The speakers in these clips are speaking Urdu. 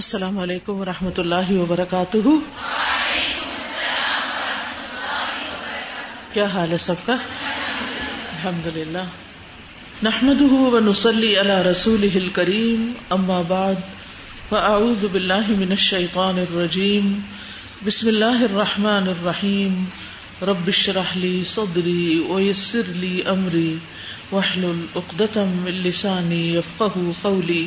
السلام علیکم و رحمۃ اللہ وبرکاتہ۔ کیا حال ہے سب کا؟ الحمد للہ نحمد ونسلی علی رسول کریم اما بعد، فاعوذ باللہ من الشیطان الرجیم۔ بسم اللہ الرحمن الرحیم۔ رب اشرح لي صدری ويسر لي امری۔ واحلل عقدة من لسانی يفقهوا قولی۔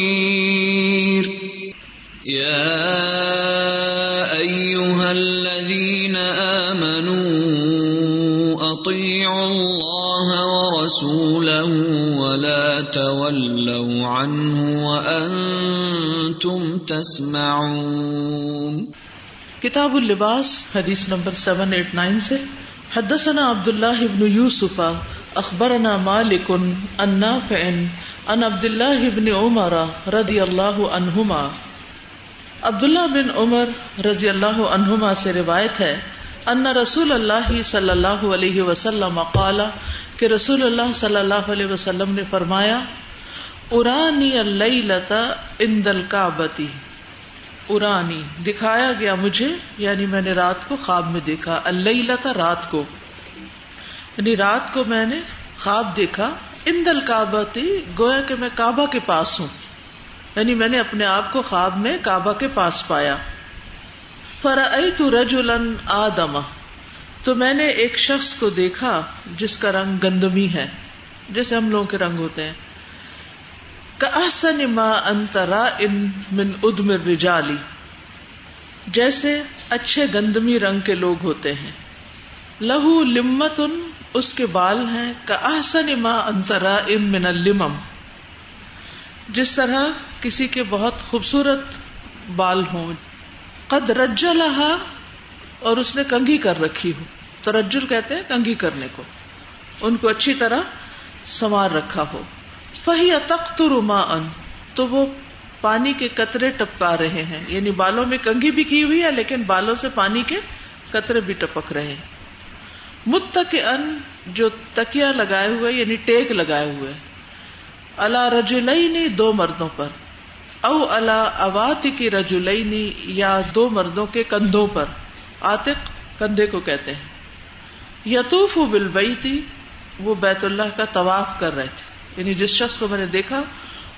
آمنوا أطيعوا الله ورسوله ولا تولوا عنه وأنتم تسمعون. کتاب اللباس حدیث نمبر 789 سے حدثنا عبد الله بن يوسف اخبرنا مالك عن نافع عن عبد الله بن عمر رضي الله عنهما عبداللہ بن عمر رضی اللہ عنہما سے روایت ہے ان رسول اللہ صلی اللہ علیہ وسلم قال کہ رسول اللہ صلی اللہ علیہ وسلم نے فرمایا، ارانی اللیلۃ عند الکعبتی ارانی، دکھایا گیا مجھے یعنی میں نے رات کو خواب میں دیکھا، اللیلۃ رات کو۔ یعنی رات کو میں نے خواب دیکھا، عند الکعبتی گویا کہ میں کعبہ کے پاس ہوں۔ یعنی میں نے اپنے آپ کو خواب میں کعبہ کے پاس پایا۔ فرأیت رجلا آدم. تو میں نے ایک شخص کو دیکھا جس کا رنگ گندمی ہے، جیسے ہم لوگوں کے رنگ ہوتے ہیں۔ ما انترا ان من ادم الرجالی جیسے اچھے گندمی رنگ کے لوگ ہوتے ہیں۔ لہو لمت ان اس کے بال ہیں۔ کا احسن ما انترا ان من المم جس طرح کسی کے بہت خوبصورت بال ہوں قد رج لہا اور اس نے کنگھی کر رکھی ہو۔ ترجل کہتے ہیں کنگھی کرنے کو۔ ان کو اچھی طرح سنوار رکھا ہو۔ فہی تخت روما ان تو وہ پانی کے قطرے ٹپکا رہے ہیں۔ یعنی بالوں میں کنگھی بھی کی ہوئی ہے، لیکن بالوں سے پانی کے قطرے بھی ٹپک رہے ہیں۔ متک ان جو تکیا لگائے ہوئے یعنی ٹیک لگائے ہوئے۔ اللہ رجولئی دو مردوں پر۔ او اللہ اوات کی رجولئی یا دو مردوں کے کندھوں پر۔ آتق کندھے کو کہتے ہیں۔ یتوف بلبئی تھی وہ بیت اللہ کا طواف کر رہے تھے۔ یعنی جس شخص کو میں نے دیکھا،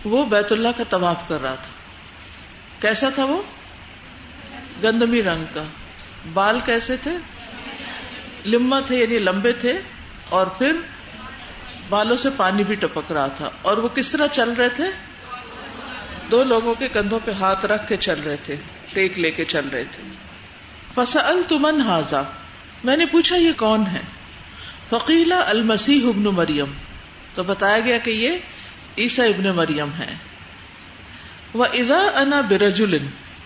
وہ بیت اللہ کا طواف کر رہا تھا۔ کیسا تھا وہ؟ گندمی رنگ کا۔ بال کیسے تھے؟ لما تھے یعنی لمبے تھے۔ اور پھر بالوں سے پانی بھی ٹپک رہا تھا۔ اور وہ کس طرح چل رہے تھے؟ دو لوگوں کے کندھوں پہ ہاتھ رکھ کے چل رہے تھے، ٹیک لے کے چل رہے تھے۔ فسل تمن حاضا میں نے پوچھا، یہ کون ہے؟ فقیلا المسیح ابن مریم تو بتایا گیا کہ یہ عیسا ابن مریم ہے وہ ادا انا برجل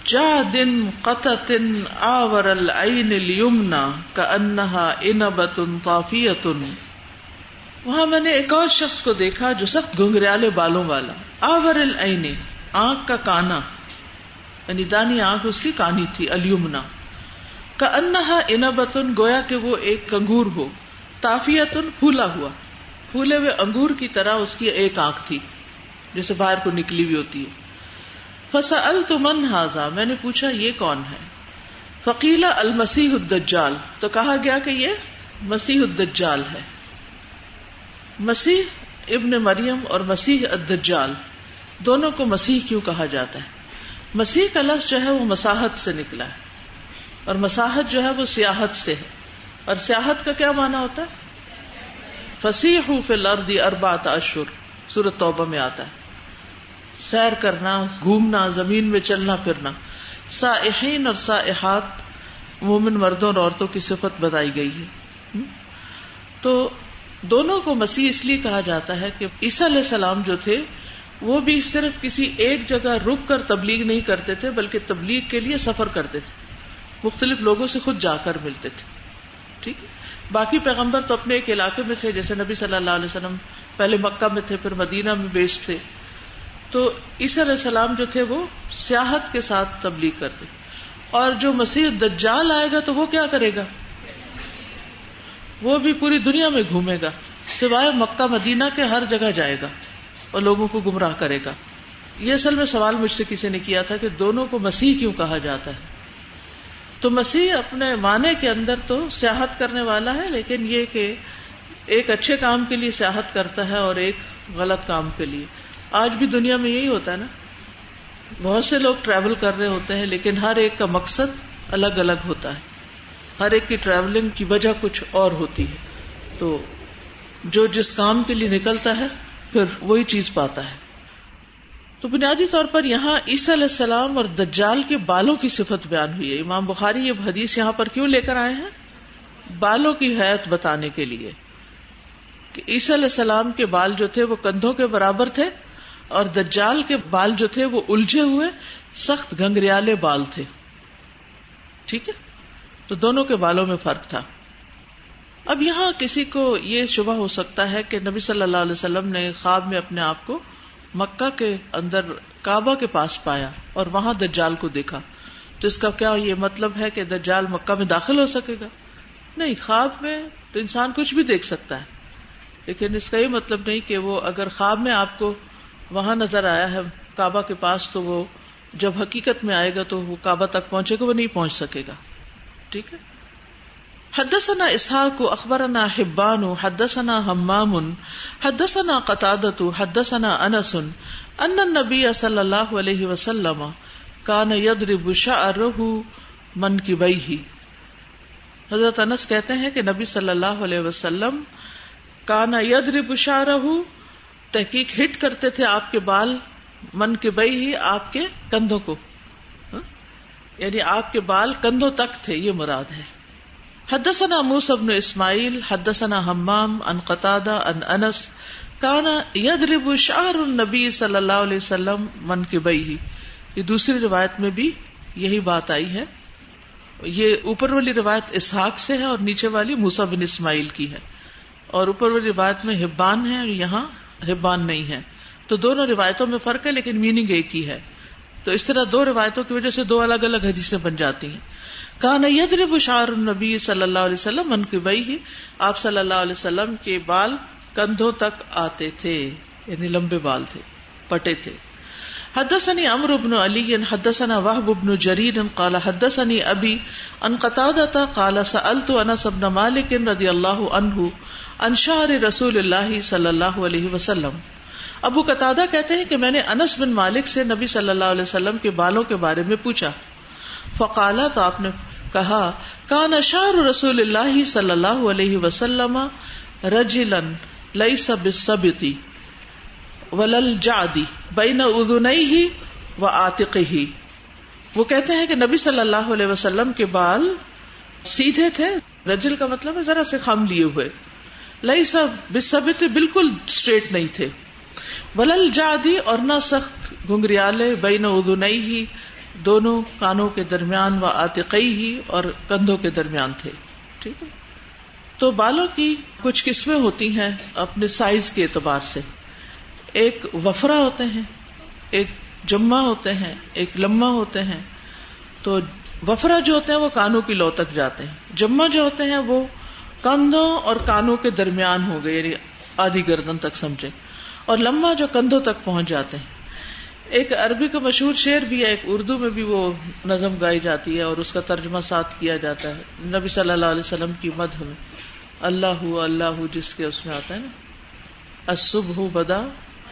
جا دن قطن آور العین کا انہا انبتن طافیتن وہاں میں نے ایک اور شخص کو دیکھا جو سخت گنگریالے بالوں والا، آور العین آنکھ کا کانا یعنی دانی آنکھ اس کی کانی تھی، الیمنا۔ کا انہا انبتن، گویا کہ وہ ایک کنگور ہو، تافیتن، پھولا ہوا۔ پھولے ہوئے انگور کی طرح اس کی ایک آنکھ تھی جسے باہر کو نکلی ہوئی ہوتی ہے۔ فسا التمن حاضا میں نے پوچھا، یہ کون ہے؟ فقیلا المسیح الدجال۔ تو کہا گیا کہ یہ مسیح الدجال ہے۔ مسیح ابن مریم اور مسیح الدجال۔ دونوں کو مسیح کیوں کہا جاتا ہے؟ مسیح کا لفظ جو ہے وہ مساحت سے نکلا ہے۔ اور مساحت جو ہے وہ سیاحت سے ہے۔ اور سیاحت کا کیا مانا ہوتا ہے؟ فصیح فی الارض اربعۃ اشہر۔ سورۃ توبہ میں آتا ہے۔ سیر کرنا، گھومنا، زمین میں چلنا، پھرنا۔ سائحین اور سائحات مومن مردوں اور عورتوں کی صفت بتائی گئی ہے۔ تو دونوں کو مسیح اس لیے کہا جاتا ہے کہ عیسیٰ علیہ السلام جو تھے وہ بھی صرف کسی ایک جگہ رک کر تبلیغ نہیں کرتے تھے، بلکہ تبلیغ کے لیے سفر کرتے تھے۔ مختلف لوگوں سے خود جا کر ملتے تھے۔ ٹھیک ہے؟ باقی پیغمبر تو اپنے ایک علاقے میں تھے، جیسے نبی صلی اللہ علیہ وسلم پہلے مکہ میں تھے، پھر مدینہ میں بیس تھے۔ تو عیسی علیہ السلام جو تھے، وہ سیاحت کے ساتھ تبلیغ کرتے۔ اور جو مسیح دجال آئے گا تو وہ کیا کرے گا؟ وہ بھی پوری دنیا میں گھومے گا۔ سوائے مکہ مدینہ کے ہر جگہ جائے گا۔ اور لوگوں کو گمراہ کرے گا۔ یہ اصل میں سوال مجھ سے کسی نے کیا تھا کہ دونوں کو مسیح کیوں کہا جاتا ہے؟ تو مسیح اپنے معنی کے اندر تو سیاحت کرنے والا ہے، لیکن یہ کہ ایک اچھے کام کے لیے سیاحت کرتا ہے اور ایک غلط کام کے لیے۔ آج بھی دنیا میں یہی ہوتا ہے نا۔ بہت سے لوگ ٹریول کر رہے ہوتے ہیں، لیکن ہر ایک کا مقصد الگ الگ ہوتا ہے۔ ہر ایک کی ٹریولنگ کی وجہ کچھ اور ہوتی ہے۔ تو جو جس کام کے لیے نکلتا ہے پھر وہی چیز پاتا ہے۔ تو بنیادی طور پر یہاں عیسی علیہ السلام اور دجال کے بالوں کی صفت بیان ہوئی ہے۔ امام بخاری یہ حدیث یہاں پر کیوں لے کر آئے ہیں؟ بالوں کی حیت بتانے کے لیے۔ کہ عیسی علیہ السلام کے بال جو تھے وہ کندھوں کے برابر تھے اور دجال کے بال جو تھے وہ الجھے ہوئے، سخت گنگریالے بال تھے۔ ٹھیک ہے؟ تو دونوں کے بالوں میں فرق تھا۔ اب یہاں کسی کو یہ شبہ ہو سکتا ہے کہ نبی صلی اللہ علیہ وسلم نے خواب میں اپنے آپ کو مکہ کے اندر کعبہ کے پاس پایا اور وہاں دجال کو دیکھا۔ تو اس کا کیا یہ مطلب ہے کہ دجال مکہ میں داخل ہو سکے گا؟ نہیں، خواب میں تو انسان کچھ بھی دیکھ سکتا ہے۔ لیکن اس کا یہ مطلب نہیں کہ وہ اگر خواب میں آپ کو وہاں نظر آیا ہے کعبہ کے پاس تو وہ جب حقیقت میں آئے گا تو وہ کعبہ تک پہنچے گا، وہ نہیں پہنچ سکے گا۔ ٹھیک ہے؟ حدثنا اسحاق، اخبرنا حبان، حدثنا حمام، حدثنا قتادة حدثنا انس، ان النبي صلی اللہ علیہ وسلم کان يضرب شعره منكبيه حضرت انس کہتے ہیں کہ نبی صلی اللہ علیہ وسلم کانا يضرب شعره تحقیق ہٹ کرتے تھے آپ کے بال من کے بئی ہی آپ کے کندھوں کو۔ ہاں؟ یعنی آپ کے بال کندھوں تک تھے، یہ مراد ہے۔ حدثنا موسى بن اسماعیل حدثنا حمام ان قتادہ ان انس کانا یدرب شعر النبی صلی اللہ علیہ وسلم من کے بئی یہ دوسری روایت میں بھی یہی بات آئی ہے۔ یہ اوپر والی روایت اسحاق سے ہے اور نیچے والی موسا بن اسماعیل کی ہے۔ اور اوپر والی روایت میں حبان ہے اور یہاں حبان نہیں ہے۔ تو دونوں روایتوں میں فرق ہے لیکن میننگ ایک ہی ہے۔ تو اس طرح دو روایتوں کی وجہ سے دو الگ الگ حدیثیں بن جاتی ہیں۔ کہا نیدر بشار النبی صلی اللہ علیہ وسلم من کی بئی ہی آپ صلی اللہ علیہ وسلم کے بال کندھوں تک آتے تھے یعنی لمبے بال تھے، پٹے تھے۔ حدثني عمرو بن علي حدثنا وهب بن جرير قال حدثني ابي ان قتاده قال سالت انس بن مالك رضي الله عنه عن شعر رسول الله صلى الله عليه وسلم۔ ابو قتادہ کہتے ہیں کہ میں نے انس بن مالک سے نبی صلی اللہ علیہ وسلم کے بالوں کے بارے میں پوچھا۔ فقالا تو آپ نے کہا، کان اشار رسول اللہ صلی اللہ علیہ وسلم رجلن لیس بالسبتی ولل جادی بین اذنیہ و عاتقہ وہ کہتے ہیں کہ نبی صلی اللہ علیہ وسلم کے بال سیدھے تھے۔ رجل کا مطلب ہے ذرا سے خم لیے ہوئے۔ لئی سب بسبت بالکل اسٹریٹ نہیں تھے۔ ولل جادی اور نہ سخت گنگریالے بین ادنئی ہی دونوں کانوں کے درمیان و آتقئی ہی اور کندھوں کے درمیان تھے، ٹھیک ہے؟ تو بالوں کی کچھ قسمیں ہوتی ہیں اپنے سائز کے اعتبار سے۔ ایک وفرا ہوتے ہیں، ایک جمع ہوتے ہیں، ایک لمبا ہوتے ہیں۔ تو وفرا جو ہوتے ہیں وہ کانوں کی لو تک جاتے ہیں۔ جمع جو ہوتے ہیں وہ کندھوں اور کانوں کے درمیان ہو گئے یعنی آدھی گردن تک سمجھے اور لمبا جو کندھوں تک پہنچ جاتے ہیں۔ ایک عربی کا مشہور شعر بھی ہے، ایک اردو میں بھی وہ نظم گائی جاتی ہے اور اس کا ترجمہ ساتھ کیا جاتا ہے۔ نبی صلی اللہ علیہ وسلم کی مدح میں۔ اللہ اللہ جس کے اس میں آتا ہے نا۔ صبح بدا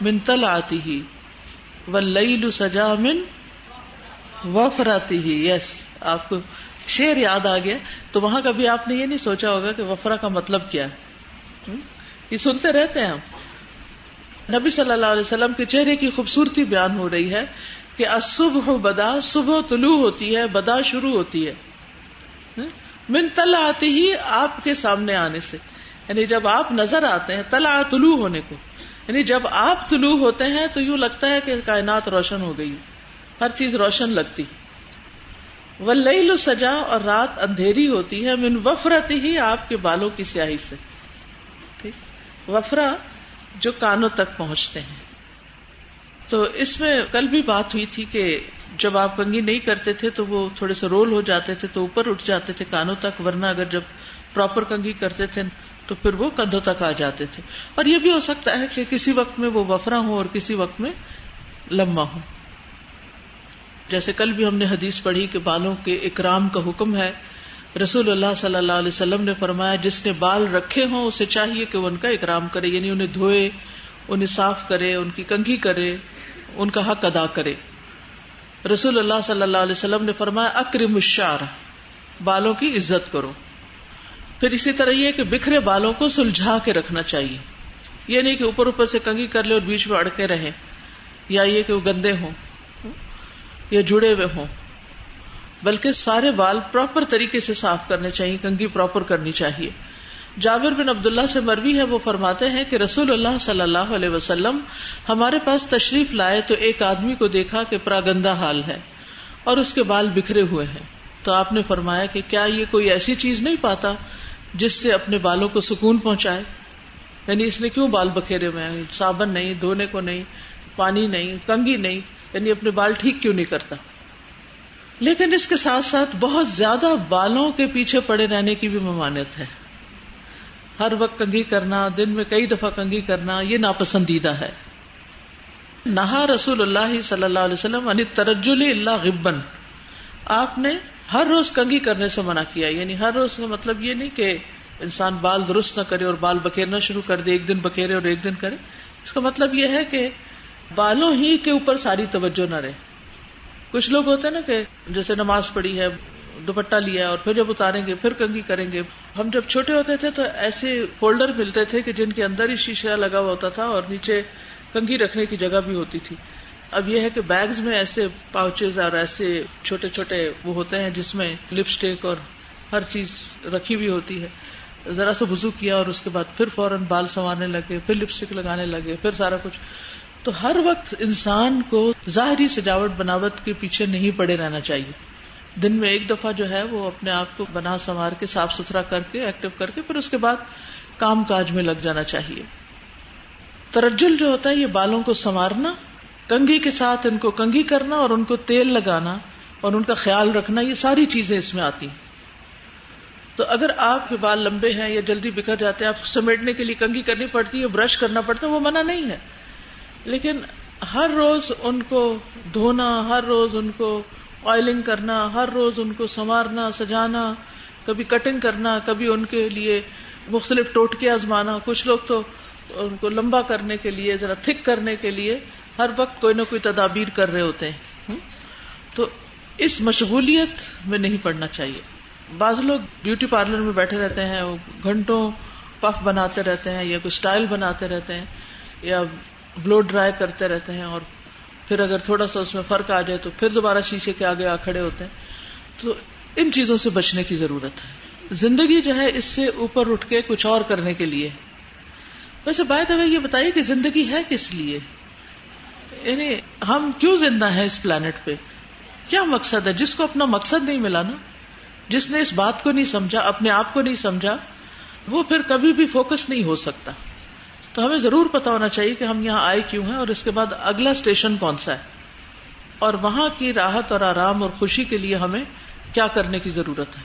من تل آتی ہی و لئی سجا من وفراتی ہی یس آپ کو شعر یاد آ گیا۔ تو وہاں کبھی آپ نے یہ نہیں سوچا ہوگا کہ وفرا کا مطلب کیا ہے؟ یہ سنتے رہتے ہیں ہم۔ نبی صلی اللہ علیہ وسلم کے چہرے کی خوبصورتی بیان ہو رہی ہے کہ صبح بدا، صبح طلوع ہوتی ہے، بدا شروع ہوتی ہے۔ من تل آتی ہی آپ کے سامنے آنے سے۔ یعنی جب آپ نظر آتے ہیں تلا طلوع ہونے کو۔ یعنی جب آپ طلوع ہوتے ہیں تو یوں لگتا ہے کہ کائنات روشن ہو گئی۔ ہر چیز روشن لگتی۔ وہ لئی سجا اور رات اندھیری ہوتی ہے۔ من وفرت ہی آپ کے بالوں کی سیاہی سے۔ وفرا جو کانوں تک پہنچتے ہیں۔ تو اس میں کل بھی بات ہوئی تھی کہ جب آپ کنگھی نہیں کرتے تھے تو وہ تھوڑے سے رول ہو جاتے تھے تو اوپر اٹھ جاتے تھے کانوں تک، ورنہ اگر جب پراپر کنگھی کرتے تھے تو پھر وہ کندھوں تک آ جاتے تھے۔ اور یہ بھی ہو سکتا ہے کہ کسی وقت میں وہ وفرا ہو اور کسی وقت میں لمبا ہو جیسے کل بھی ہم نے حدیث پڑھی کہ بالوں کے اکرام کا حکم ہے رسول اللہ صلی اللہ علیہ وسلم نے فرمایا، جس نے بال رکھے ہوں، اسے چاہیے کہ وہ ان کا اکرام کرے یعنی انہیں دھوئے، انہیں صاف کرے، ان کی کنگھی کرے، ان کا حق ادا کرے۔ رسول اللہ صلی اللہ علیہ وسلم نے فرمایا، اکرم الشار بالوں کی عزت کرو۔ پھر اسی طرح یہ کہ بکھرے بالوں کو سلجھا کے رکھنا چاہیے۔ یہ نہیں کہ اوپر اوپر سے کنگھی کر لے اور بیچ میں اڑکے رہے یا یہ کہ وہ گندے ہوں یا جڑے ہوئے ہوں۔ بلکہ سارے بال پراپر طریقے سے صاف کرنے چاہیے، کنگھی پراپر کرنی چاہیے۔ جابر بن عبداللہ سے مروی ہے، وہ فرماتے ہیں کہ رسول اللہ صلی اللہ علیہ وسلم ہمارے پاس تشریف لائے تو ایک آدمی کو دیکھا کہ پراگندہ حال ہے اور اس کے بال بکھرے ہوئے ہیں۔ تو آپ نے فرمایا کہ کیا یہ کوئی ایسی چیز نہیں پاتا جس سے اپنے بالوں کو سکون پہنچائے؟ یعنی اس نے کیوں بال بکھیرے ہوئے ہیں؟ صابن نہیں، دھونے کو نہیں، پانی نہیں، کنگھی نہیں یعنی اپنے بال ٹھیک کیوں نہیں کرتا؟ لیکن اس کے ساتھ ساتھ بہت زیادہ بالوں کے پیچھے پڑے رہنے کی بھی ممانت ہے۔ ہر وقت کنگھی کرنا، دن میں کئی دفعہ کنگھی کرنا، یہ ناپسندیدہ ہے۔ نہا رسول اللہ صلی اللہ علیہ وسلم ترجل اللہ غبن۔ آپ نے ہر روز کنگھی کرنے سے منع کیا یعنی ہر روز کا مطلب یہ نہیں کہ انسان بال درست نہ کرے اور بال بکھیرنا شروع کر دے، ایک دن بکھیرے اور ایک دن کرے۔ اس کا مطلب یہ ہے کہ بالوں ہی کے اوپر ساری توجہ نہ رہے۔ کچھ لوگ ہوتے ہیں نا کہ جیسے نماز پڑھی ہے، دوپٹہ لیا اور پھر جب اتاریں گے، پھر کنگھی کریں گے۔ ہم جب چھوٹے ہوتے تھے تو ایسے فولڈر ملتے تھے کہ جن کے اندر ہی شیشہ لگا ہوا ہوتا تھا اور نیچے کنگھی رکھنے کی جگہ بھی ہوتی تھی۔ اب یہ ہے کہ بیگز میں ایسے پاؤچز اور ایسے چھوٹے چھوٹے وہ ہوتے ہیں جس میں لپسٹک اور ہر چیز رکھی ہوئی ہوتی ہے۔ ذرا سا وزو کیا اور اس کے بعد پھر فوراً بال سنوارنے لگے، پھر لپسٹک لگانے لگے، پھر سارا کچھ۔ تو ہر وقت انسان کو ظاہری سجاوٹ بناوٹ کے پیچھے نہیں پڑے رہنا چاہیے۔ دن میں ایک دفعہ جو ہے وہ اپنے آپ کو بنا سنوار کے صاف ستھرا کر کے ایکٹیو کر کے پھر اس کے بعد کام کاج میں لگ جانا چاہیے۔ ترجل جو ہوتا ہے یہ بالوں کو سنوارنا، کنگھی کے ساتھ ان کو کنگھی کرنا اور ان کو تیل لگانا اور ان کا خیال رکھنا، یہ ساری چیزیں اس میں آتی ہیں۔ تو اگر آپ کے بال لمبے ہیں یا جلدی بکھر جاتے ہیں، آپ سمیٹنے کے لیے کنگھی کرنی پڑتی ہے برش کرنا پڑتا ہے، وہ منع نہیں ہے۔ لیکن ہر روز ان کو دھونا، ہر روز ان کو آئلنگ کرنا، ہر روز ان کو سنوارنا، سجانا، کبھی کٹنگ کرنا، کبھی ان کے لیے مختلف ٹوٹکے آزمانا۔ کچھ لوگ تو ان کو لمبا کرنے کے لیے، ذرا تھک کرنے کے لیے ہر وقت کوئی نہ کوئی تدابیر کر رہے ہوتے ہیں۔ تو اس مشغولیت میں نہیں پڑنا چاہیے۔ بعض لوگ بیوٹی پارلر میں بیٹھے رہتے ہیں، وہ گھنٹوں پف بناتے رہتے ہیں یا کوئی اسٹائل بناتے رہتے ہیں یا بلو ڈرائی کرتے رہتے ہیں اور پھر اگر تھوڑا سا اس میں فرق آ جائے تو پھر دوبارہ شیشے کے آگے آ کھڑے ہوتے ہیں۔ تو ان چیزوں سے بچنے کی ضرورت ہے۔ زندگی جو ہے اس سے اوپر اٹھ کے کچھ اور کرنے کے لیے۔ ویسے بات اگر یہ بتائیے کہ زندگی ہے کس لیے؟ یعنی ہم کیوں زندہ ہیں اس پلانٹ پہ؟ کیا مقصد ہے؟ جس کو اپنا مقصد نہیں ملا نا، جس نے اس بات کو نہیں سمجھا، اپنے آپ کو نہیں سمجھا، وہ پھر کبھی بھی فوکس نہیں ہو سکتا۔ تو ہمیں ضرور پتا ہونا چاہیے کہ ہم یہاں آئے کیوں ہیں اور اس کے بعد اگلا اسٹیشن کون سا ہے۔ اور وہاں کی راحت اور آرام اور خوشی کے لیے ہمیں کیا کرنے کی ضرورت ہے؟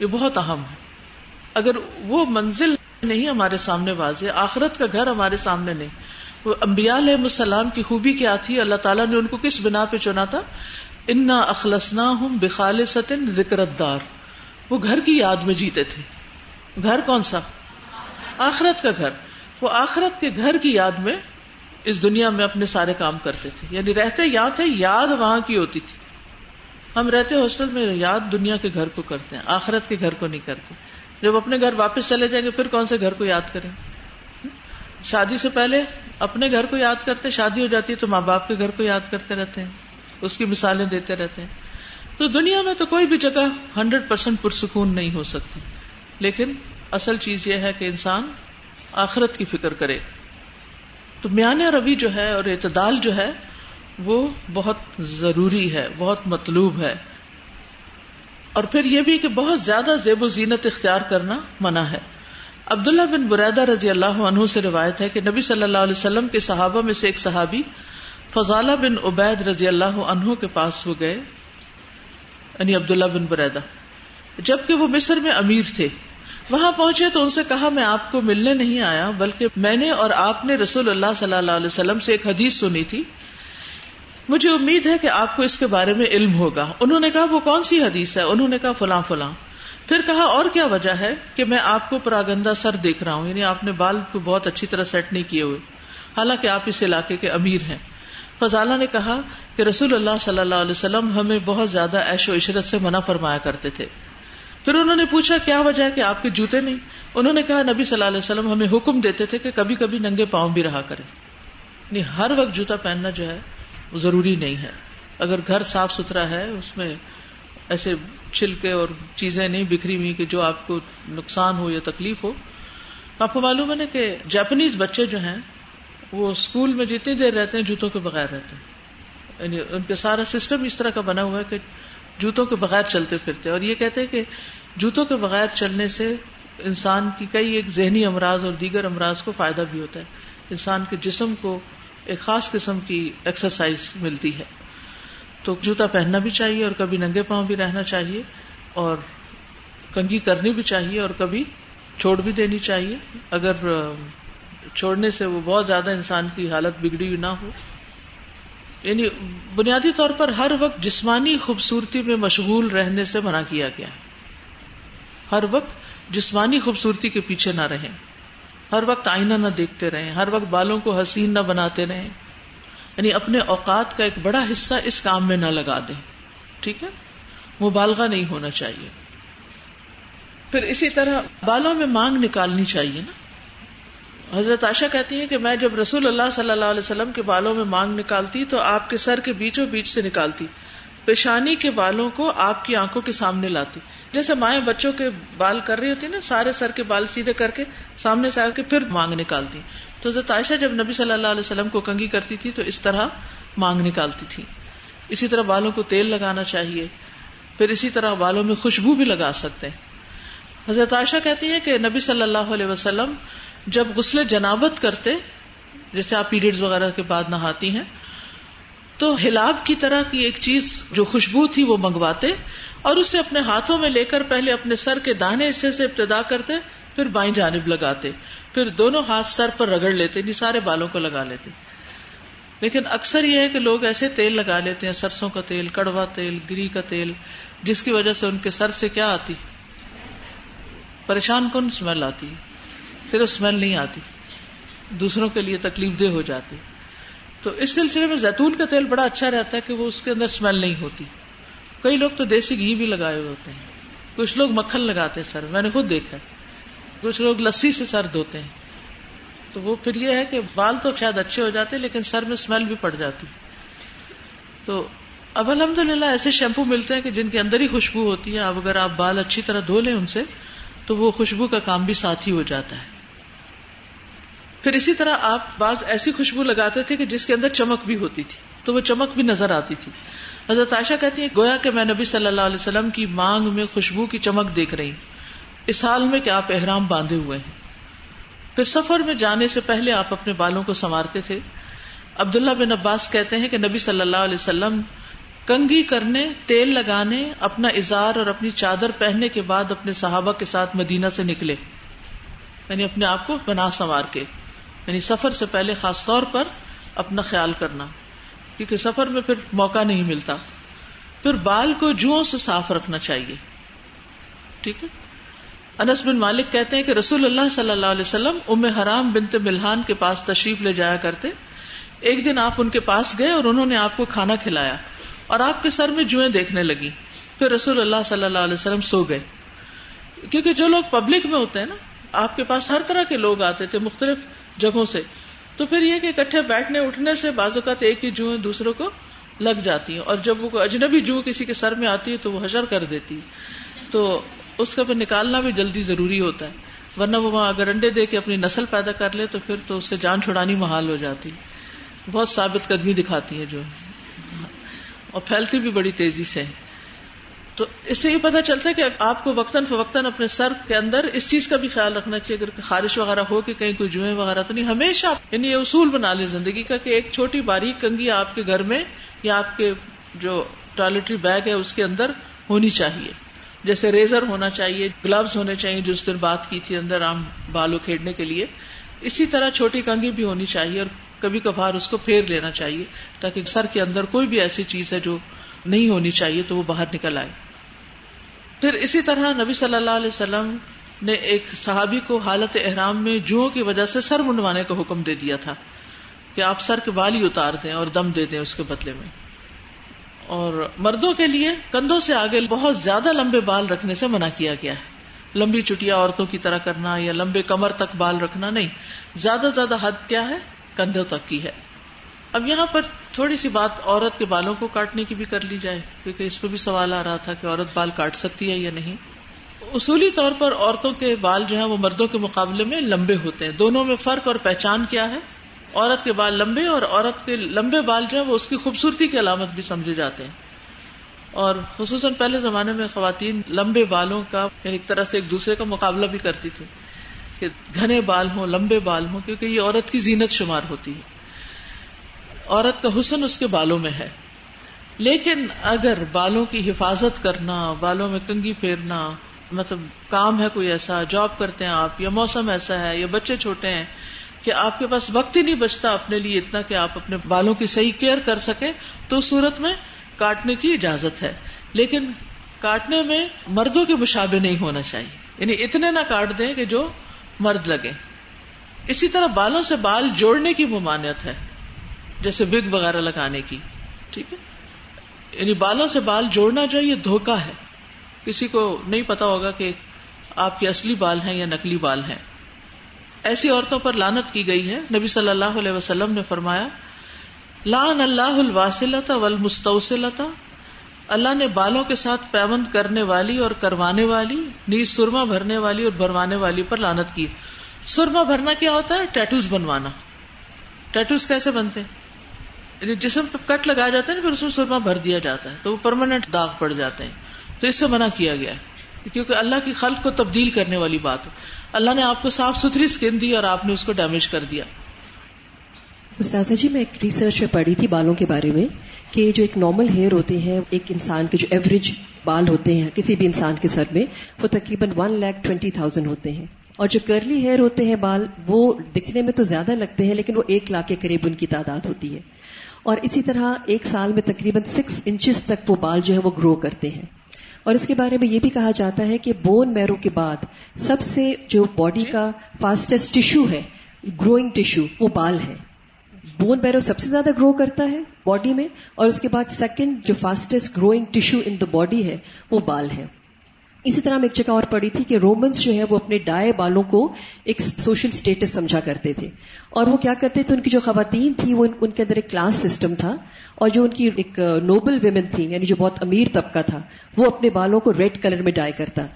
یہ بہت اہم ہے۔ اگر وہ منزل نہیں ہمارے سامنے واضح، آخرت کا گھر ہمارے سامنے نہیں۔ وہ امبیا علیہ السلام کی خوبی کیا تھی؟ اللہ تعالیٰ نے ان کو کس بنا پہ چنا تھا؟ انا اخلسنا ہوں بخال ستن ذکرت دار وہ گھر کی یاد میں جیتے تھے۔ گھر کون سا؟ آخرت کا گھر۔ وہ آخرت کے گھر کی یاد میں اس دنیا میں اپنے سارے کام کرتے تھے۔ یعنی رہتے یاد تھے یاد وہاں کی ہوتی تھی۔ ہم رہتے ہاسٹل میں، یاد دنیا کے گھر کو کرتے ہیں، آخرت کے گھر کو نہیں کرتے۔ جب اپنے گھر واپس چلے جائیں گے، پھر کون سے گھر کو یاد کریں؟ شادی سے پہلے اپنے گھر کو یاد کرتے، شادی ہو جاتی ہے تو ماں باپ کے گھر کو یاد کرتے رہتے ہیں، اس کی مثالیں دیتے رہتے ہیں۔ تو دنیا میں تو کوئی بھی جگہ ہنڈریڈ پرسینٹ پرسکون نہیں ہو سکتی۔ لیکن اصل چیز یہ ہے کہ انسان آخرت کی فکر کرے۔ تو میان روی جو ہے اور اعتدال جو ہے وہ بہت ضروری ہے، بہت مطلوب ہے۔ اور پھر یہ بھی کہ بہت زیادہ زیب و زینت اختیار کرنا منع ہے۔ عبداللہ بن بریدہ رضی اللہ عنہ سے روایت ہے کہ نبی صلی اللہ علیہ وسلم کے صحابہ میں سے ایک صحابی فضالہ بن عبید رضی اللہ عنہ کے پاس وہ گئے یعنی عبداللہ بن بریدہ۔ جبکہ وہ مصر میں امیر تھے۔ وہاں پہنچے تو ان سے کہا، میں آپ کو ملنے نہیں آیا، بلکہ میں نے اور آپ نے رسول اللہ صلی اللہ علیہ وسلم سے ایک حدیث سنی تھی۔ مجھے امید ہے کہ آپ کو اس کے بارے میں علم ہوگا۔ انہوں نے کہا، وہ کون سی حدیث ہے؟ انہوں نے کہا، فلاں فلاں۔ پھر کہا، اور کیا وجہ ہے کہ میں آپ کو پراگندا سر دیکھ رہا ہوں؟ یعنی آپ نے بال کو بہت اچھی طرح سیٹ نہیں کیے ہوئے۔ حالانکہ آپ اس علاقے کے امیر ہیں۔ فضالہ نے کہا کہ رسول اللہ صلی اللہ علیہ وسلم ہمیں بہت زیادہ ایش و عشرت سے منع فرمایا کرتے تھے۔ پھر انہوں نے پوچھا، کیا وجہ ہے کہ آپ کے جوتے نہیں؟ انہوں نے کہا، نبی صلی اللہ علیہ وسلم ہمیں حکم دیتے تھے کہ کبھی کبھی ننگے پاؤں بھی رہا کرے یعنی ہر وقت جوتا پہننا جو ہے، وہ ضروری نہیں ہے۔ اگر گھر صاف ستھرا ہے، اس میں ایسے چھلکے اور چیزیں نہیں بکھری ہوئی کہ جو آپ کو نقصان ہو یا تکلیف ہو آپ کو معلوم ہے نا کہ جاپنیز بچے جو ہیں، وہ اسکول میں جتنی دیر رہتے ہیں، جوتوں کے بغیر رہتے ہیں۔ یعنی ان کے سارا سسٹم اس طرح کا بنا ہوا ہے کہ جوتوں کے بغیر چلتے پھرتے اور یہ کہتے کہ جوتوں کے بغیر چلنے سے انسان کی کئی ایک ذہنی امراض اور دیگر امراض کو فائدہ بھی ہوتا ہے۔ انسان کے جسم کو ایک خاص قسم کی ایکسرسائز ملتی ہے۔ تو جوتا پہننا بھی چاہیے اور کبھی ننگے پاؤں بھی رہنا چاہیے اور کنگھی کرنی بھی چاہیے اور کبھی چھوڑ بھی دینی چاہیے۔ اگر چھوڑنے سے وہ بہت زیادہ انسان کی حالت بگڑی ہوئی نہ ہو۔ یعنی بنیادی طور پر ہر وقت جسمانی خوبصورتی میں مشغول رہنے سے منع کیا گیا ہر وقت جسمانی خوبصورتی کے پیچھے نہ رہیں۔ ہر وقت آئینہ نہ دیکھتے رہیں۔ ہر وقت بالوں کو حسین نہ بناتے رہیں۔ یعنی اپنے اوقات کا ایک بڑا حصہ اس کام میں نہ لگا دیں۔ ٹھیک ہے؟ مبالغہ نہیں ہونا چاہیے۔ پھر اسی طرح بالوں میں مانگ نکالنی چاہیے نا۔ حضرت عائشہ کہتی ہے کہ میں جب رسول اللہ صلی اللہ علیہ وسلم کے بالوں میں مانگ نکالتی تو آپ کے سر کے بیچوں بیچ سے نکالتی۔ پیشانی کے بالوں کو آپ کی آنکھوں کے سامنے لاتی۔ جیسے مائیں بچوں کے بال کر رہی ہوتی نا، سارے سر کے بال سیدھے کر کے سامنے سے آ کے پھر مانگ نکالتی۔ تو حضرت عائشہ جب نبی صلی اللہ علیہ وسلم کو کنگھی کرتی تھی تو اس طرح مانگ نکالتی تھی۔ اسی طرح بالوں کو تیل لگانا چاہیے۔ پھر اسی طرح بالوں میں خوشبو بھی لگا سکتے۔ ہیں حضرت عائشہ کہتی ہے کہ نبی صلی اللہ علیہ وسلم جب غسل جنابت کرتے، جیسے آپ پیریڈ وغیرہ کے بعد نہاتی ہیں، تو ہلاب کی طرح کی ایک چیز جو خوشبو تھی وہ منگواتے اور اسے اپنے ہاتھوں میں لے کر پہلے اپنے سر کے دانے حصے سے ابتدا کرتے، پھر بائیں جانب لگاتے، پھر دونوں ہاتھ سر پر رگڑ لیتے نہیں سارے بالوں کو لگا لیتے۔ لیکن اکثر یہ ہے کہ لوگ ایسے تیل لگا لیتے ہیں، سرسوں کا تیل، کڑوا تیل، گری کا تیل، جس کی وجہ سے ان کے سر سے کیا آتی؟ پریشان کن اسمیل آتی۔ ہے صرف اسمیل نہیں آتی، دوسروں کے لیے تکلیف دہ ہو جاتی۔ تو اس سلسلے میں زیتون کا تیل بڑا اچھا رہتا ہے کہ وہ اس کے اندر اسمیل نہیں ہوتی۔ کئی لوگ تو دیسی گھی بھی لگائے ہوئے ہوتے ہیں۔ کچھ لوگ مکھن لگاتے ہیں سر، میں نے خود دیکھا کچھ لوگ لسی سے سر دھوتے ہیں۔ تو وہ پھر یہ ہے کہ بال تو شاید اچھے ہو جاتے، لیکن سر میں اسمیل بھی پڑ جاتی۔ تو اب الحمد للہ ایسے شیمپو ملتے ہیں کہ جن کے اندر ہی خوشبو ہوتی ہے۔ اب اگر آپ بال اچھی طرح دھو لیں ان سے، تو وہ خوشبو کا کام بھی ساتھ ہی ہو جاتا ہے۔ پھر اسی طرح آپ بعض ایسی خوشبو لگاتے تھے کہ جس کے اندر چمک بھی ہوتی تھی، تو وہ چمک بھی نظر آتی تھی۔ حضرت عائشہ کہتی ہے گویا کہ میں نبی صلی اللہ علیہ وسلم کی مانگ میں خوشبو کی چمک دیکھ رہی اس حال میں کہ آپ احرام باندھے ہوئے ہیں۔ پھر سفر میں جانے سے پہلے آپ اپنے بالوں کو سنوارتے تھے۔ عبداللہ بن عباس کہتے ہیں کہ نبی صلی اللہ علیہ وسلم کنگھی کرنے، تیل لگانے، اپنا اظہار اور اپنی چادر پہننے کے بعد اپنے صحابہ کے ساتھ مدینہ سے نکلے۔ یعنی اپنے آپ کو بنا سنوار کے۔ یعنی سفر سے پہلے خاص طور پر اپنا خیال کرنا، کیونکہ سفر میں پھر موقع نہیں ملتا۔ پھر بال کو جو سے صاف رکھنا چاہیے۔ ٹھیک ہے؟ انس بن مالک کہتے ہیں کہ رسول اللہ صلی اللہ علیہ وسلم ام حرام بنت ملحان کے پاس تشریف لے جایا کرتے۔ ایک دن آپ ان کے پاس گئے اور انہوں نے آپ کو کھانا کھلایا اور آپ کے سر میں جوئیں دیکھنے لگی۔ پھر رسول اللہ صلی اللہ علیہ وسلم سو گئے۔ کیونکہ جو لوگ پبلک میں ہوتے ہیں نا، آپ کے پاس ہر طرح کے لوگ آتے تھے، مختلف جگہوں سے۔ تو پھر یہ کہ اکٹھے بیٹھنے، اٹھنے سے بازو کا ایک ہی جوئیں دوسروں کو لگ جاتی ہیں۔ اور جب وہ اجنبی جو کسی کے سر میں آتی ہے تو وہ حشر کر دیتی ہے تو اس کا پھر نکالنا بھی جلدی ضروری ہوتا ہے۔ ورنہ وہ وہاں اگر انڈے دے کے اپنی نسل پیدا کر لے تو پھر تو اس سے جان چھڑانی محال ہو جاتی بہت ثابت قدمی دکھاتی ہے جو۔ اور پھیلتی بھی بڑی تیزی سے تو اس سے یہ پتا چلتا ہے کہ آپ کو وقتاً فوقتاً اپنے سر کے اندر اس چیز کا بھی خیال رکھنا چاہیے، اگر خارش وغیرہ ہو کہ کہیں کوئی جوئیں وغیرہ تو نہیں، ہمیشہ یعنی یہ اصول بنا لے زندگی کا کہ ایک چھوٹی باریک کنگھی آپ کے گھر میں یا آپ کے جو ٹوائلٹری بیگ ہے اس کے اندر ہونی چاہیے۔ جیسے ریزر ہونا چاہیے، گلوز ہونے چاہیے جو اس دن بات کی تھی اندر آم بالوں کھیڑنے کے لیے۔ اسی طرح چھوٹی کنگھی بھی ہونی چاہیے اور کبھی کبھار اس کو پھیر لینا چاہیے تاکہ سر کے اندر کوئی بھی ایسی چیز ہے جو نہیں ہونی چاہیے تو وہ باہر نکل آئے۔ پھر اسی طرح نبی صلی اللہ علیہ وسلم نے ایک صحابی کو حالت احرام میں جو کی وجہ سے سر منڈوانے کا حکم دے دیا تھا کہ آپ سر کے بال ہی اتار دیں اور دم دے دیں اس کے بدلے میں۔ اور مردوں کے لیے کندھوں سے آگے بہت زیادہ لمبے بال رکھنے سے منع کیا گیا ہے۔ لمبی چٹیا عورتوں کی طرح کرنا یا لمبے کمر تک بال رکھنا نہیں، زیادہ زیادہ حد کیا ہے؟ کندھوں تک کی ہے۔ اب یہاں پر تھوڑی سی بات عورت کے بالوں کو کاٹنے کی بھی کر لی جائے، کیونکہ اس پہ بھی سوال آ رہا تھا کہ عورت بال کاٹ سکتی ہے یا نہیں۔ اصولی طور پر عورتوں کے بال جو ہیں وہ مردوں کے مقابلے میں لمبے ہوتے ہیں۔ دونوں میں فرق اور پہچان کیا ہے؟ عورت کے بال لمبے اور عورت کے لمبے بال جو ہے وہ اس کی خوبصورتی کی علامت بھی سمجھے جاتے ہیں۔ اور خصوصاً پہلے زمانے میں خواتین لمبے بالوں کا یعنی ایک طرح سے ایک دوسرے کا مقابلہ بھی کرتی تھی کہ گھنے بال ہوں، لمبے بال ہوں، کیونکہ یہ عورت کی زینت شمار ہوتی ہے۔ عورت کا حسن اس کے بالوں میں ہے۔ لیکن اگر بالوں کی حفاظت کرنا، بالوں میں کنگھی پھیرنا مطلب کام ہے کوئی ایسا، جاب کرتے ہیں آپ، یا موسم ایسا ہے، یا بچے چھوٹے ہیں، کہ آپ کے پاس وقت ہی نہیں بچتا اپنے لیے اتنا کہ آپ اپنے بالوں کی صحیح کیئر کر سکے تو اس صورت میں کاٹنے کی اجازت ہے۔ لیکن کاٹنے میں مردوں کے مشابے نہیں ہونا چاہیے۔ یعنی اتنے نہ کاٹ دیں کہ جو مرد لگے۔ اسی طرح بالوں سے بال جوڑنے کی ممانعت ہے۔ جیسے بگ وغیرہ لگانے کی، ٹھیک ہے؟ یعنی بالوں سے بال جوڑنا جو ہے، یہ دھوکا ہے۔ کسی کو نہیں پتا ہوگا کہ آپ کے اصلی بال ہیں یا نکلی بال ہیں۔ ایسی عورتوں پر لانت کی گئی ہے۔ نبی صلی اللہ علیہ وسلم نے فرمایا لان اللہ الواسلتا والمستوسلتا اللہ نے بالوں کے ساتھ پیمند کرنے والی اور کروانے والی، نیز سرما بھرنے والی اور بھروانے والی پر لانت کی۔ سرما بھرنا کیا ہوتا ہے؟ ٹیٹوز بنوانا۔ ٹیٹوز کیسے بنتے ہیں؟ یعنی جسم پہ کٹ لگایا جاتا ہے نا، پھر اس میں سرما بھر دیا جاتا ہے، تو وہ پرماننٹ داغ پڑ جاتے ہیں۔ تو اس سے منع کیا گیا ہے۔ کیونکہ اللہ کی خلق کو تبدیل کرنے والی بات ہے۔ اللہ نے آپ کو صاف ستھری اسکن دی اور آپ نے اس کو ڈیمیج کر دیا۔ استاذہ جی میں ایک ریسرچ میں پڑھی تھی بالوں کے بارے میں کہ جو ایک نارمل ہیئر ہوتے ہیں، ایک انسان کے جو ایوریج بال ہوتے ہیں، کسی بھی انسان کے سر میں، وہ تقریباً ون لاکھ ٹوینٹی تھاؤزینڈ ہوتے ہیں۔ اور جو کرلی ہیئر ہوتے ہیں بال، وہ دکھنے میں تو زیادہ لگتے ہیں، لیکن وہ ایک لاکھ کے قریب ان کی تعداد ہوتی ہے۔ اور اسی طرح ایک سال میں تقریباً سکس انچز تک وہ بال جو ہے وہ گرو کرتے ہیں۔ اور اس کے بارے میں یہ بھی کہا جاتا ہے کہ بون میرو کے بعد سب سے جو باڈی کا فاسٹسٹ ٹیشو ہے گروئنگ ٹیشو وہ بال ہے۔ بون میرو سب سے زیادہ گرو کرتا ہے باڈی میں، اور اس کے بعد سیکنڈ جو fastest growing tissue in the body ہے، وہ بال ہے۔ اسی طرح ہم ایک جگہ اور پڑھی تھی کہ رومنس جو ہے وہ اپنے ڈائے بالوں کو ایک سوشل اسٹیٹس سمجھا کرتے تھے۔ اور وہ کیا کرتے تھے؟ ان کی جو خواتین تھی وہ ان کے اندر ایک کلاس سسٹم تھا اور جو ان کی ایک نوبل ویمن تھی یعنی جو بہت امیر طبقہ تھا، وہ اپنے بالوں کو ریڈ کلر میں ڈائے کرتا۔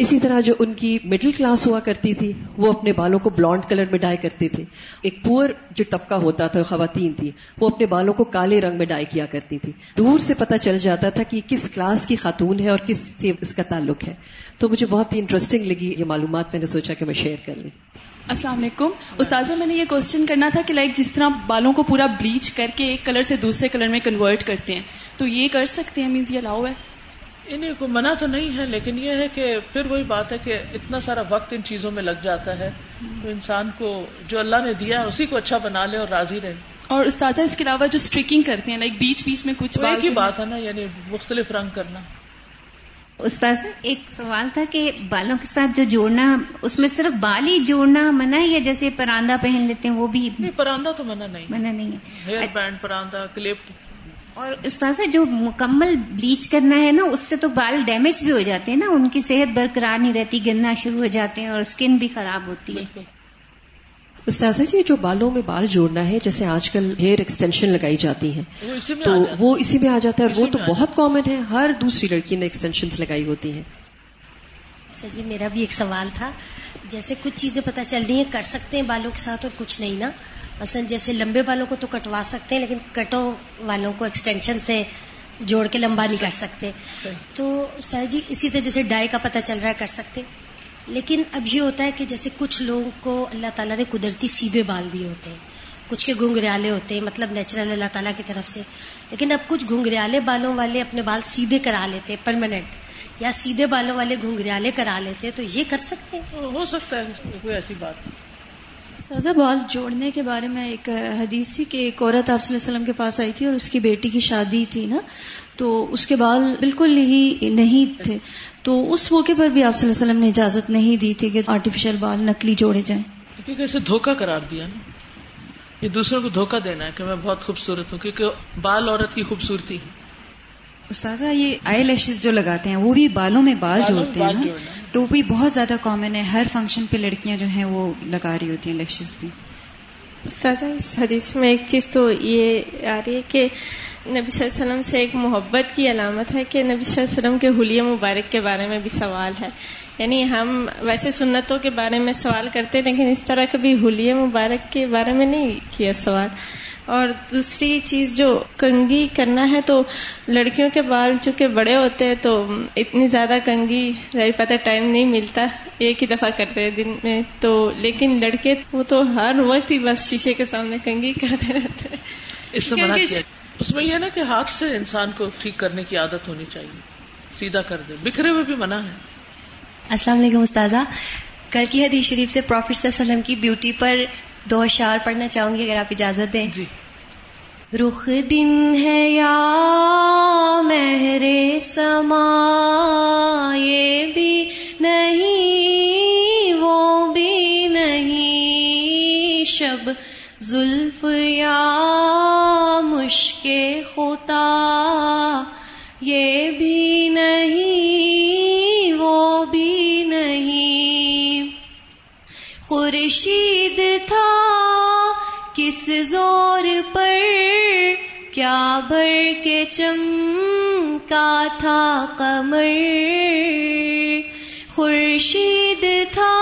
اسی طرح جو ان کی مڈل کلاس ہوا کرتی تھی، وہ اپنے بالوں کو بلانڈ کلر میں ڈائی کرتے تھے۔ ایک پور جو طبقہ ہوتا تھا، خواتین تھی، وہ اپنے بالوں کو کالے رنگ میں ڈائی کیا کرتی تھی۔ دور سے پتہ چل جاتا تھا کہ کس کلاس کی خاتون ہے اور کس سے اس کا تعلق ہے۔ تو مجھے بہت ہی انٹرسٹنگ لگی یہ معلومات، میں نے سوچا کہ میں شیئر کر لوں۔ السلام علیکم۔ استاذہ، میں نے یہ کوشچن کرنا تھا کہ لائک جس طرح بالوں کو پورا بلیچ کر کے ایک کلر سے دوسرے کلر میں کنورٹ کرتے ہیں۔ تو یہ کر سکتے ہیں مینس یہ الاؤ ہے۔ انہیں کو منع تو نہیں ہے لیکن یہ ہے کہ پھر وہی بات ہے کہ اتنا سارا وقت ان چیزوں میں لگ جاتا ہے تو انسان کو جو اللہ نے دیا ہے اسی کو اچھا بنا لے اور راضی رہے۔ اور استاذہ اس کے علاوہ جو اسٹریکنگ کرتے ہیں لائک بیچ بیچ میں کچھ ایک ہی بات ہے نا یعنی مختلف رنگ کرنا۔ استاذ ایک سوال تھا کہ بالوں کے ساتھ جو جوڑنا اس میں صرف بال ہی جوڑنا منع ہے یا جیسے پراندہ پہن لیتے ہیں وہ بھی پراندہ تو منع نہیں منع نہیں ہے۔ ہیئر بینڈ پراندہ کلپ۔ اور استاذ جو مکمل بلیچ کرنا ہے نا اس سے تو بال ڈیمیج بھی ہو جاتے ہیں نا ان کی صحت برقرار نہیں رہتی گرنا شروع ہو جاتے ہیں اور اسکن بھی خراب ہوتی ہے۔ استاذہ جی جو بالوں میں بال جوڑنا ہے جیسے آج کل ہیئر ایکسٹینشن لگائی جاتی ہے تو وہ اسی میں آ جاتا ہے۔ وہ تو بہت کامن ہے۔ ہر دوسری لڑکی نے ایکسٹینشن لگائی ہوتی ہیں۔ سر جی میرا بھی ایک سوال تھا۔ جیسے کچھ چیزیں پتہ چل رہی ہیں کر سکتے ہیں بالوں کے ساتھ اور کچھ نہیں نا؟ مثلا جیسے لمبے بالوں کو تو کٹوا سکتے ہیں لیکن کٹو والوں کو ایکسٹینشن سے جوڑ کے لمبا نہیں کر سکتے۔ تو سر جی اسی طرح جیسے ڈائی کا پتہ چل رہا ہے کر سکتے۔ لیکن اب یہ ہوتا ہے کہ جیسے کچھ لوگوں کو اللہ تعالیٰ نے قدرتی سیدھے بال دیے ہوتے ہیں۔ کچھ کے گھنگریالے ہوتے ہیں مطلب نیچرل اللہ تعالیٰ کی طرف سے۔ لیکن اب کچھ گھنگریالے بالوں والے اپنے بال سیدھے کرا لیتے پرماننٹ یا سیدھے بالوں والے گھنگریالے کرا لیتے تو یہ کر سکتے ہو سکتا ہے کوئی ایسی بات سازا بال جوڑنے کے بارے میں ایک حدیث تھی کہ ایک عورت آپ صلی اللہ علیہ وسلم کے پاس آئی تھی اور اس کی بیٹی کی شادی تھی نا۔ تو اس کے بال بالکل ہی نہیں تھے۔ تو اس موقع پر بھی آپ صلی اللہ علیہ وسلم نے اجازت نہیں دی تھی کہ آرٹیفیشل بال نکلی جوڑے جائیں۔ کیونکہ اسے دھوکا قرار دیا نا۔ یہ دوسروں کو دھوکا دینا ہے کہ میں بہت خوبصورت ہوں کیونکہ بال عورت کی خوبصورتی ہے۔ استاذہ یہ آئی لیشز جو لگاتے ہیں وہ بھی بالوں میں بال جوڑتے ہیں نا؟ تو بھی بہت زیادہ کامن ہے ہر فنکشن پہ لڑکیاں جو ہیں وہ لگا رہی ہوتی ہیں لیشز بھی۔ استاذہ اس حدیث میں ایک چیز تو یہ آ رہی ہے کہ نبی صلی اللہ علیہ وسلم سے ایک محبت کی علامت ہے کہ نبی صلی اللہ علیہ وسلم کے حلیہ مبارک کے بارے میں بھی سوال ہے۔ یعنی ہم ویسے سنتوں کے بارے میں سوال کرتے لیکن اس طرح کبھی حلیہ مبارک کے بارے میں نہیں کیا سوال۔ اور دوسری چیز جو کنگھی کرنا ہے تو لڑکیوں کے بال چونکہ بڑے ہوتے ہیں تو اتنی زیادہ کنگھی رہ پتہ ٹائم نہیں ملتا ایک ہی دفعہ کرتے ہیں دن میں۔ تو لیکن لڑکے وہ تو ہر وقت ہی بس شیشے کے سامنے کنگھی کرتے رہتے ہیں۔ اس میں اس میں یہ نا کہ ہاتھ سے انسان کو ٹھیک کرنے کی عادت ہونی چاہیے سیدھا کر دے۔ بکھرے ہوئے بھی منع ہے۔ السلام علیکم استاذہ۔ کل کی حدیث شریف سے پروفیٹ صلی اللہ علیہ وسلم کی بیوٹی پر دو اشعار پڑھنا چاہوں گی اگر آپ اجازت دیں۔ جی۔ رخ دن ہے یا مہر سما، یہ بھی نہیں، وہ بھی نہیں۔ شب زلف یا مشک خطا یہ بھی نہیں، وہ بھی نہیں۔ خورشید تھا، کس زور پر کیا بھر کے چمکا تھا کمر خورشید تھا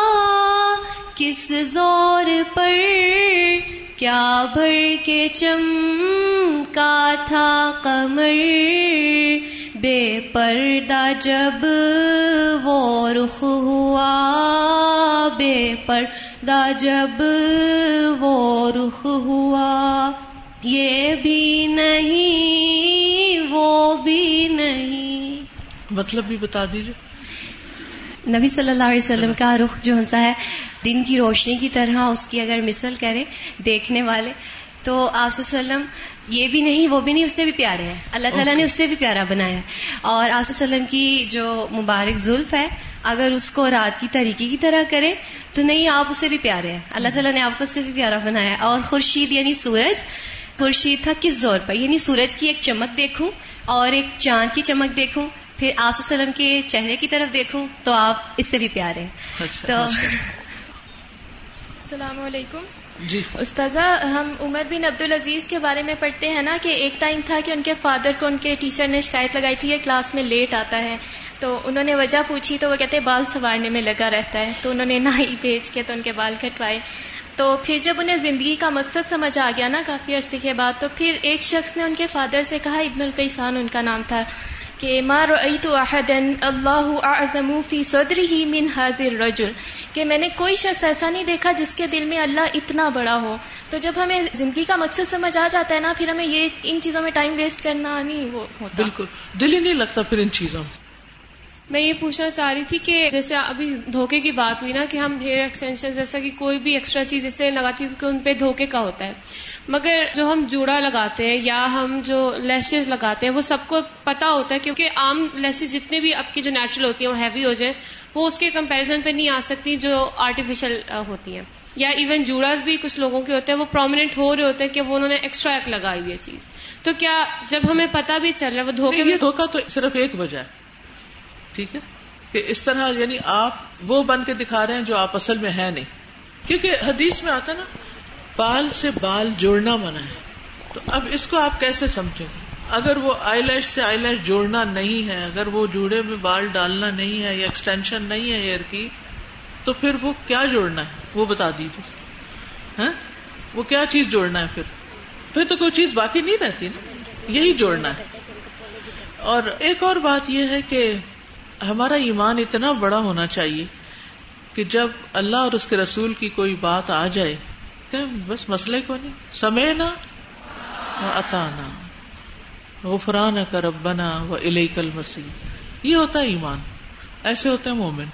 کس زور پر؟ کیا بھر کے چمکا تھا کمر بے پردہ جب وہ رخ ہوا، بے پردہ جب وہ رخ ہوا۔ یہ بھی نہیں وہ بھی نہیں۔ مطلب بھی بتا دیجیے نبی صلی اللہ علیہ وسلم کا رخ جو سا ہے دن کی روشنی کی طرح اس کی اگر مثل کرے دیکھنے والے تو آپ وسلم یہ بھی نہیں وہ بھی نہیں اس سے بھی پیارے ہیں۔ اللہ تعالیٰ نے اس سے بھی پیارا بنایا۔ اور آپ وسلم کی جو مبارک زلف ہے اگر اس کو رات کی طریقے کی طرح کرے تو نہیں آپ اسے بھی پیارے ہیں۔ اللہ تعالیٰ نے آپ کو اس سے بھی پیارا بنایا۔ اور خورشید یعنی سورج خورشید تھا کس زور پر؟ یعنی سورج کی ایک چمک دیکھوں اور ایک چاند کی چمک دیکھوں پھر آپ وسلم کے چہرے کی طرف دیکھوں تو آپ اس سے بھی پیارے ہیں۔ اچھا، تو السلام علیکم۔ جی۔ استاذہ ہم عمر بن عبد العزیز کے بارے میں پڑھتے ہیں نا کہ ایک ٹائم تھا کہ ان کے فادر کو ان کے ٹیچر نے شکایت لگائی تھی کہ کلاس میں لیٹ آتا ہے۔ تو انہوں نے وجہ پوچھی تو وہ کہتے بال سنوارنے میں لگا رہتا ہے۔ تو انہوں نے نہ ہی بھیج کے تو ان کے بال کٹوائے۔ تو پھر جب انہیں زندگی کا مقصد سمجھ آ گیا نا کافی عرصے کے بعد، تو پھر ایک شخص نے ان کے فادر سے کہا، ابن القیسان ان کا نام تھا، کہ ما رأيت احدا اللہ اعظم فی صدره من هذا الرجل، کہ میں نے کوئی شخص ایسا نہیں دیکھا جس کے دل میں اللہ اتنا بڑا ہو۔ تو جب ہمیں زندگی کا مقصد سمجھ آ جاتا ہے نا، پھر ہمیں یہ ان چیزوں میں ٹائم ویسٹ کرنا نہیں وہ ہوتا۔ بالکل، دل ہی نہیں لگتا پھر ان چیزوں میں۔ میں یہ پوچھنا چاہ رہی تھی کہ جیسے ابھی دھوکے کی بات ہوئی نا کہ ہم ہیئر ایکسٹینشن جیسا کہ کوئی بھی ایکسٹرا چیز اس لیے لگاتی کیونکہ ان پہ دھوکے کا ہوتا ہے۔ مگر جو ہم جوڑا لگاتے ہیں یا ہم جو لیشز لگاتے ہیں وہ سب کو پتا ہوتا ہے کیونکہ عام لیشز جتنے بھی اب کی جو نیچرل ہوتی ہیں وہ ہیوی ہو جائیں وہ اس کے کمپیرزن پہ نہیں آ سکتی جو آرٹیفیشل ہوتی ہیں۔ یا ایون جوڑاز بھی کچھ لوگوں کے ہوتے ہیں وہ پرومیننٹ ہو رہے ہوتے ہیں کہ وہ انہوں نے ایکسٹرا ایک لگائی ہوئی چیز۔ تو کیا جب ہمیں پتا بھی چل رہا ہے وہ دھوکے یہ دھوکا تو صرف ایک وجہ ہے۔ ٹھیک ہے؟ کہ اس طرح یعنی آپ وہ بن کے دکھا رہے ہیں جو آپ اصل میں ہے نہیں۔ کیونکہ حدیث میں آتا نا، بال سے بال جوڑنا منع ہے۔ تو اب اس کو آپ کیسے سمجھیں؟ اگر وہ آئی لیش سے آئی لیش جوڑنا نہیں ہے، اگر وہ جوڑے میں بال ڈالنا نہیں ہے یا ایکسٹینشن نہیں ہے ہیئر کی، تو پھر وہ کیا جوڑنا ہے؟ وہ بتا دیجیے ہاں؟ وہ کیا چیز جوڑنا ہے پھر؟ پھر تو کوئی چیز باقی نہیں رہتی نا۔ یہی جوڑنا ہے۔ اور ایک اور بات یہ ہے کہ ہمارا ایمان اتنا بڑا ہونا چاہیے کہ جب اللہ اور اس کے رسول کی کوئی بات آ جائے تو بس مسئلے کو نہیں سمے نا اتانا غفران کا ربنا و کل مسیح یہ ہوتا ہے ایمان، ایسے ہوتے ہیں مومن۔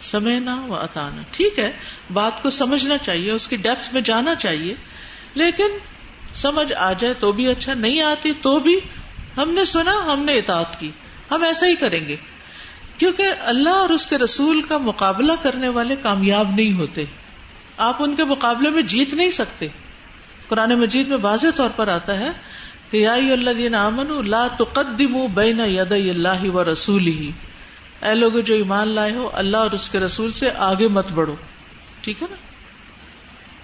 سمے و اتانا ٹھیک ہے، بات کو سمجھنا چاہیے، اس کی ڈیپتھ میں جانا چاہیے، لیکن سمجھ آ جائے تو بھی اچھا نہیں آتی تو بھی ہم نے سنا، ہم نے اطاعت کی۔ ہم ایسا ہی کریں گے۔ کیونکہ اللہ اور اس کے رسول کا مقابلہ کرنے والے کامیاب نہیں ہوتے۔ آپ ان کے مقابلے میں جیت نہیں سکتے۔ قرآن مجید میں واضح طور پر آتا ہے کہ یا اللہ دین امن اللہ تقدم بین ید اللہ و رسول ہی اے لوگ جو ایمان لائے ہو، اللہ اور اس کے رسول سے آگے مت بڑھو۔ ٹھیک ہے نا؟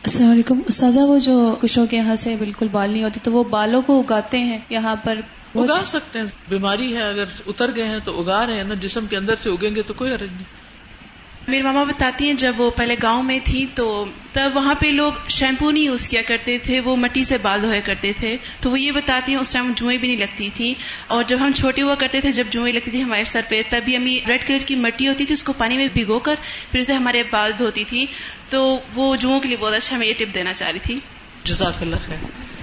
السلام علیکم۔ استاذہ، وہ جو کچھوں کے یہاں سے بالکل بال نہیں ہوتے تو وہ بالوں کو اگاتے ہیں یہاں پر۔ اگا سکتے ہیں۔ بیماری ہے اگر اتر گئے ہیں تو اگا رہے ہیں نا جسم کے اندر سے اگیں گے تو کوئی حرج نہیں۔ میری ماما بتاتی ہیں جب وہ پہلے گاؤں میں تھی تو تب وہاں پہ لوگ شیمپو نہیں یوز کیا کرتے تھے وہ مٹی سے بال دھویا کرتے تھے۔ تو وہ یہ بتاتی ہیں اس ٹائم جوئیں بھی نہیں لگتی تھی اور جب ہم چھوٹے ہوا کرتے تھے جب جوئیں لگتی تھی ہمارے سر پہ تبھی امی ریڈ کلر کی مٹی ہوتی تھی اس کو پانی میں بھگو کر پھر اسے ہمارے بال دھوتی تھی۔ تو وہ جوؤں کے لیے بہت اچھا میں یہ ٹپ دینا چاہ رہی تھی۔ جزاک اللہ خیر۔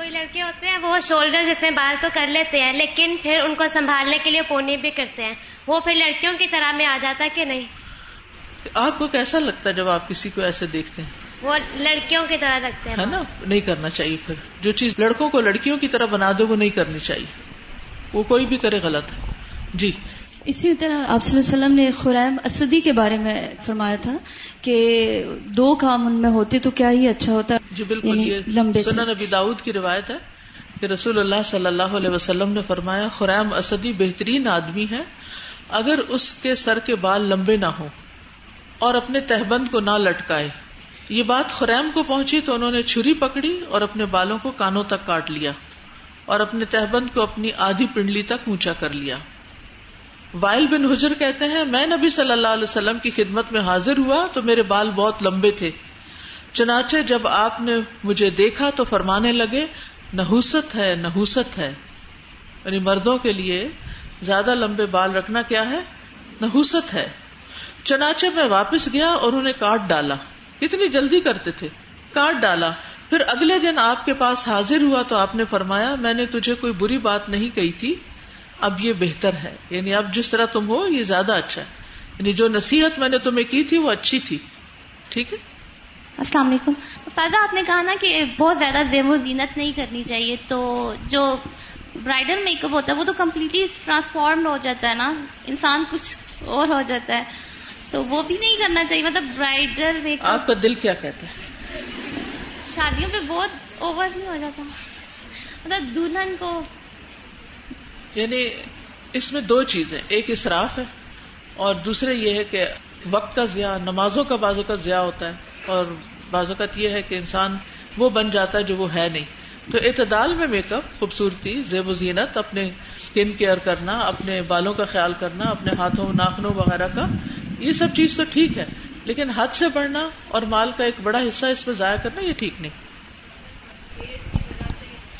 کوئی لڑکے ہوتے ہیں وہ شولڈر جتنے بال تو کر لیتے ہیں لیکن پھر ان کو سنبھالنے کے لیے پونے بھی کرتے ہیں۔ وہ پھر لڑکیوں کی طرح میں آ جاتا ہے کہ نہیں؟ آپ کو کیسا لگتا ہے جب آپ کسی کو ایسے دیکھتے ہیں؟ وہ لڑکیوں کی طرح لگتے ہیں۔ نا؟ نہیں کرنا چاہیے پھر۔ جو چیز لڑکوں کو لڑکیوں کی طرح بنا دے وہ نہیں کرنی چاہیے۔ وہ کوئی بھی کرے غلط۔ ہے جی۔ اسی طرح آپ صلی اللہ علیہ وسلم نے خریم اسدی کے بارے میں فرمایا تھا کہ دو کام ان میں ہوتے تو کیا ہی اچھا ہوتا؟ جی بالکل یعنی لمبے سنن نبی داؤد کی روایت ہے کہ رسول اللہ صلی اللہ علیہ وسلم نے فرمایا خریم اسدی بہترین آدمی ہے اگر اس کے سر کے بال لمبے نہ ہوں اور اپنے تہبند کو نہ لٹکائے۔ یہ بات خریم کو پہنچی تو انہوں نے چھری پکڑی اور اپنے بالوں کو کانوں تک کاٹ لیا اور اپنے تہبند کو اپنی آدھی پنڈلی تک اونچا کر لیا۔ وائل بن حجر کہتے ہیں، میں نبی صلی اللہ علیہ وسلم کی خدمت میں حاضر ہوا تو میرے بال بہت لمبے تھے۔ چنانچہ جب آپ نے مجھے دیکھا تو فرمانے لگے، نحوست ہے نحوست ہے۔ یعنی مردوں کے لیے زیادہ لمبے بال رکھنا کیا ہے؟ نحوست ہے۔ چنانچہ میں واپس گیا اور انہیں کاٹ ڈالا۔ اتنی جلدی کرتے تھے۔ کاٹ ڈالا۔ پھر اگلے دن آپ کے پاس حاضر ہوا تو آپ نے فرمایا، میں نے تجھے کوئی بری بات نہیں کہی تھی۔ اب یہ بہتر ہے۔ یعنی اب جس طرح تم ہو یہ زیادہ اچھا ہے۔ یعنی جو نصیحت میں نے تمہیں کی تھی وہ اچھی تھی۔ ٹھیک ہے؟ السلام علیکم۔ استاد آپ نے کہا نا کہ بہت زیادہ زیب و زینت نہیں کرنی چاہیے۔ تو جو برائڈل میک اپ ہوتا ہے وہ تو کمپلیٹلی ٹرانسفارم ہو جاتا ہے نا۔ انسان کچھ اور ہو جاتا ہے۔ تو وہ بھی نہیں کرنا چاہیے۔ مطلب برائڈل میک آپ کا دل کیا کہتا ہے؟ شادیوں پہ بہت اوور نہیں ہو جاتا۔ مطلب دلہن کو یعنی اس میں دو چیزیں، ایک اسراف ہے اور دوسرے یہ ہے کہ وقت کا ضیاع، نمازوں کا بازو کا ضیاع ہوتا ہے اور بعض اوقات یہ ہے کہ انسان وہ بن جاتا ہے جو وہ ہے نہیں۔ تو اعتدال میں میک اپ، خوبصورتی، زیب و زینت، اپنے اسکن کیئر کرنا، اپنے بالوں کا خیال کرنا، اپنے ہاتھوں، ناخنوں وغیرہ کا، یہ سب چیز تو ٹھیک ہے، لیکن حد سے بڑھنا اور مال کا ایک بڑا حصہ اس میں ضائع کرنا یہ ٹھیک نہیں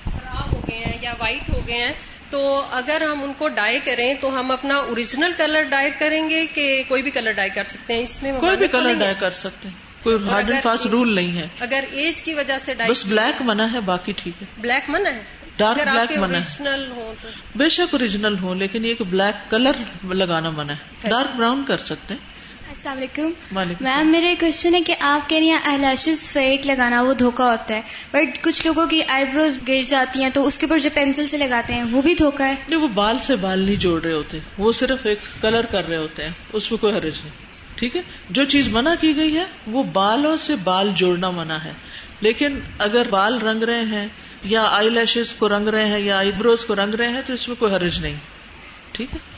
خراب ہو گئے ہیں یا وائٹ ہو گئے ہیں تو اگر ہم ان کو ڈائی کریں تو ہم اپنا اوریجنل کلر ڈائی کریں گے کہ کوئی بھی کلر ڈائی کر سکتے ہیں؟ اس میں کوئی بھی کلر ڈائی کر سکتے ہیں۔ کوئی ہارڈ اینڈ فاسٹ رول نہیں ہے۔ اگر ایج کی وجہ سے ڈائی بس بلیک منع ہے باقی ٹھیک ہے۔ بلیک منع ہے؟ ڈارک بلیک منع اوریجنل ہو تو۔ بے شک اوریجنل ہو لیکن یہ کہ بلیک کلر لگانا منع ہے۔ ڈارک براؤن کر سکتے ہیں۔ السلام علیکم۔ میم میرے کوشچن ہے کہ آپ کہہ رہی ہیں آئی لیشز فیک لگانا وہ دھوکا ہوتا ہے۔ بٹ کچھ لوگوں کی آئی بروز گر جاتی ہیں تو اس کے اوپر جو پینسل سے لگاتے ہیں وہ بھی دھوکا ہے۔ نہیں وہ بال سے بال نہیں جوڑ رہے ہوتے۔ وہ صرف ایک کلر کر رہے ہوتے ہیں۔ اس میں کوئی حرج نہیں۔ ٹھیک ہے؟ جو چیز منع کی گئی ہے وہ بالوں سے بال جوڑنا منع ہے۔ لیکن اگر بال رنگ رہے ہیں یا آئی لیشز کو رنگ رہے ہیں یا آئی بروز کو رنگ رہے ہیں تو اس میں کوئی حرج نہیں۔ ٹھیک ہے؟